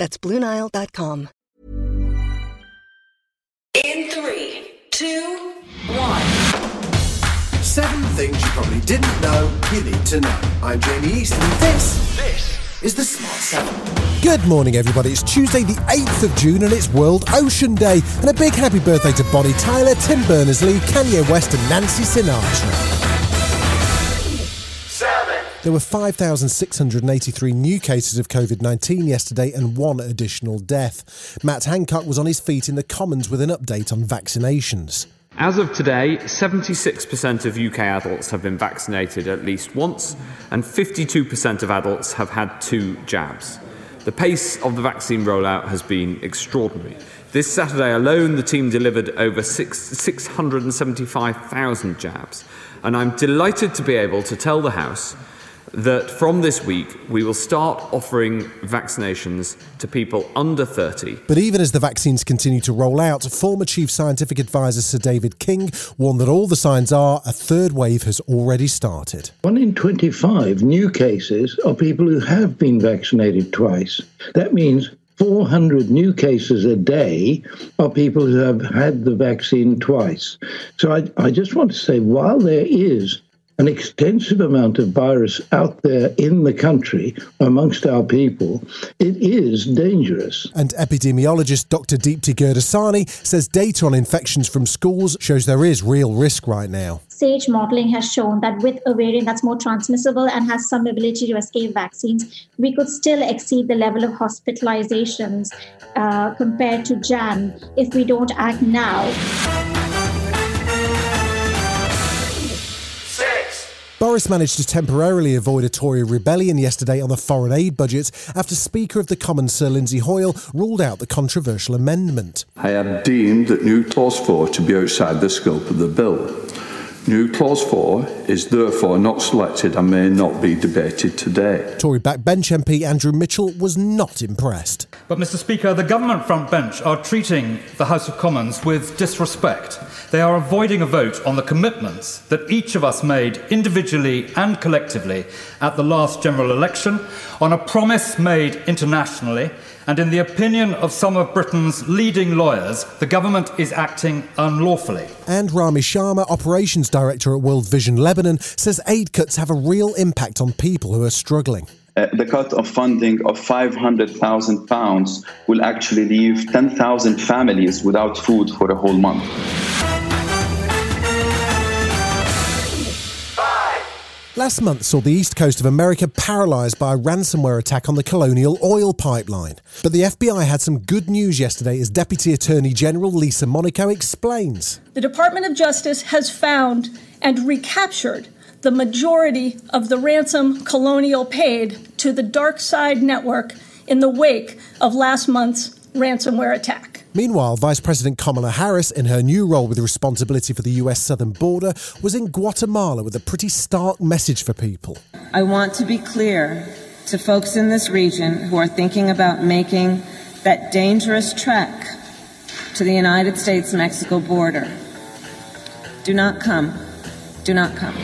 That's BlueNile.com. In three, two, one. Seven things you probably didn't know you need to know. I'm Jamie East, and this, this is the Smart Seven. Good morning, everybody. It's Tuesday, the 8th of June, and it's World Ocean Day. And a big happy birthday to Bonnie Tyler, Tim Berners Lee, Kanye West, and Nancy Sinatra. There were 5,683 new cases of COVID 19 yesterday and one additional death. Matt Hancock was on his feet in the Commons with an update on vaccinations. As of today, 76% of UK adults have been vaccinated at least once, and 52% of adults have had two jabs. The pace of the vaccine rollout has been extraordinary. This Saturday alone, the team delivered over 675,000 jabs, and I'm delighted to be able to tell the House that from this week we will start offering vaccinations to people under 30. But even as the vaccines continue to roll out, former Chief Scientific Advisor Sir David King warned that all the signs are a third wave has already started. One in 25 new cases are people who have been vaccinated twice. That means 400 new cases a day are people who have had the vaccine twice. So I, I just want to say while there is an extensive amount of virus out there in the country amongst our people, it is dangerous. And epidemiologist Dr. Deepti Gurdasani says data on infections from schools shows there is real risk right now. SAGE modeling has shown that with a variant that's more transmissible and has some ability to escape vaccines, we could still exceed the level of hospitalizations uh, compared to Jan if we don't act now. Boris managed to temporarily avoid a Tory rebellion yesterday on the foreign aid budget after Speaker of the Commons Sir Lindsay Hoyle ruled out the controversial amendment. I have deemed that new clause 4 to be outside the scope of the bill. New clause 4 is therefore not selected and may not be debated today. Tory backbench MP Andrew Mitchell was not impressed. But, Mr. Speaker, the government front bench are treating the House of Commons with disrespect. They are avoiding a vote on the commitments that each of us made individually and collectively at the last general election, on a promise made internationally, and in the opinion of some of Britain's leading lawyers, the government is acting unlawfully. And Rami Sharma, operations director at World Vision Lebanon, says aid cuts have a real impact on people who are struggling. Uh, the cut of funding of £500,000 will actually leave 10,000 families without food for a whole month. Last month saw the east coast of America paralysed by a ransomware attack on the Colonial Oil Pipeline. But the FBI had some good news yesterday as Deputy Attorney General Lisa Monaco explains. The Department of Justice has found and recaptured the majority of the ransom Colonial paid to the Dark Side Network in the wake of last month's ransomware attack. Meanwhile, Vice President Kamala Harris, in her new role with responsibility for the US southern border, was in Guatemala with a pretty stark message for people. I want to be clear to folks in this region who are thinking about making that dangerous trek to the United States Mexico border. Do not come. Do not come.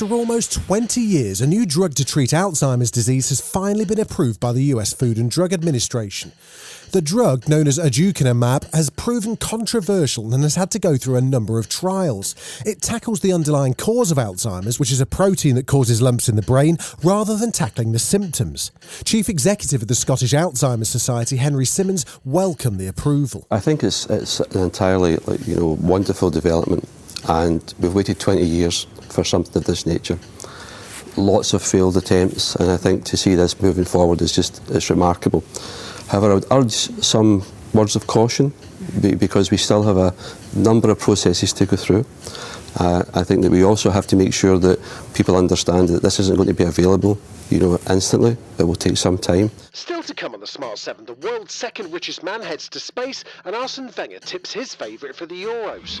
After almost 20 years, a new drug to treat Alzheimer's disease has finally been approved by the US Food and Drug Administration. The drug, known as aducanumab, has proven controversial and has had to go through a number of trials. It tackles the underlying cause of Alzheimer's, which is a protein that causes lumps in the brain, rather than tackling the symptoms. Chief Executive of the Scottish Alzheimer's Society, Henry Simmons, welcomed the approval. I think it's, it's an entirely you know, wonderful development, and we've waited 20 years for something of this nature. Lots of failed attempts, and I think to see this moving forward is just it's remarkable. However, I would urge some words of caution because we still have a number of processes to go through. Uh, I think that we also have to make sure that people understand that this isn't going to be available, you know, instantly. It will take some time. Still to come on the Smart 7, the world's second richest man heads to space, and Arsene Wenger tips his favourite for the Euros.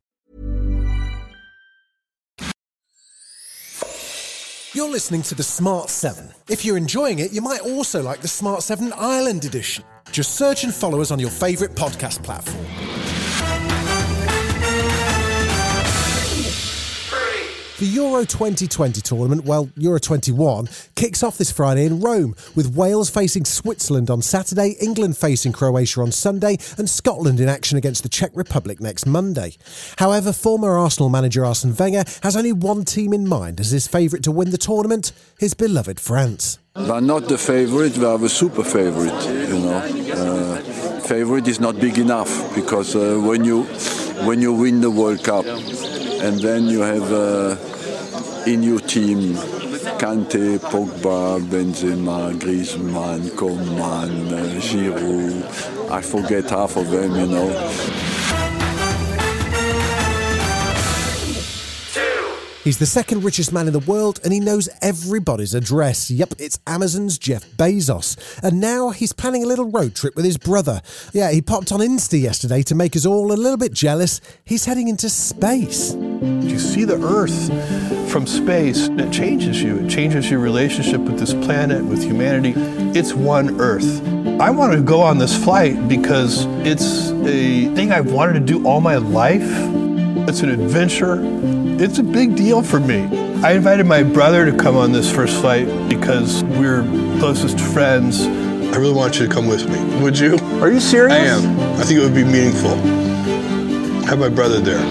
You're listening to the Smart 7. If you're enjoying it, you might also like the Smart 7 Ireland edition. Just search and follow us on your favourite podcast platform. The Euro 2020 tournament, well, Euro 21, kicks off this Friday in Rome, with Wales facing Switzerland on Saturday, England facing Croatia on Sunday, and Scotland in action against the Czech Republic next Monday. However, former Arsenal manager Arsene Wenger has only one team in mind as his favourite to win the tournament his beloved France. We're not the favorite, we are the super favorite, you know. Uh, favorite is not big enough because uh, when you when you win the World Cup and then you have uh, in your team Kante, Pogba, Benzema, Griezmann, Coman, uh, Giroud. I forget half of them, you know. He's the second richest man in the world and he knows everybody's address. Yep, it's Amazon's Jeff Bezos. And now he's planning a little road trip with his brother. Yeah, he popped on Insta yesterday to make us all a little bit jealous. He's heading into space. You see the Earth from space, it changes you. It changes your relationship with this planet, with humanity. It's one Earth. I want to go on this flight because it's a thing I've wanted to do all my life. It's an adventure. It's a big deal for me. I invited my brother to come on this first flight because we're closest friends. I really want you to come with me. Would you? Are you serious? I am. I think it would be meaningful. Have my brother there.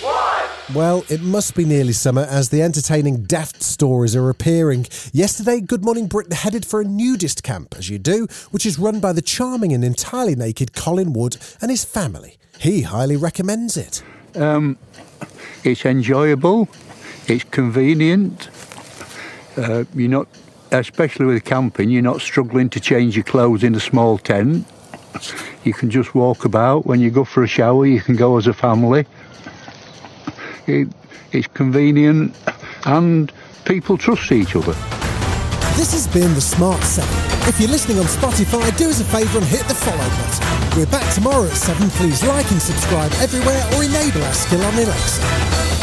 What? Well, it must be nearly summer as the entertaining Daft stories are appearing. Yesterday, Good Morning Britain headed for a nudist camp, as you do, which is run by the charming and entirely naked Colin Wood and his family. He highly recommends it. Um, it's enjoyable, it's convenient. Uh, you're not, especially with camping, you're not struggling to change your clothes in a small tent. You can just walk about. When you go for a shower, you can go as a family. It, it's convenient and people trust each other. This has been the Smart 7. If you're listening on Spotify, do us a favour and hit the follow button. We're back tomorrow at 7. Please like and subscribe everywhere or enable our skill on Alexa.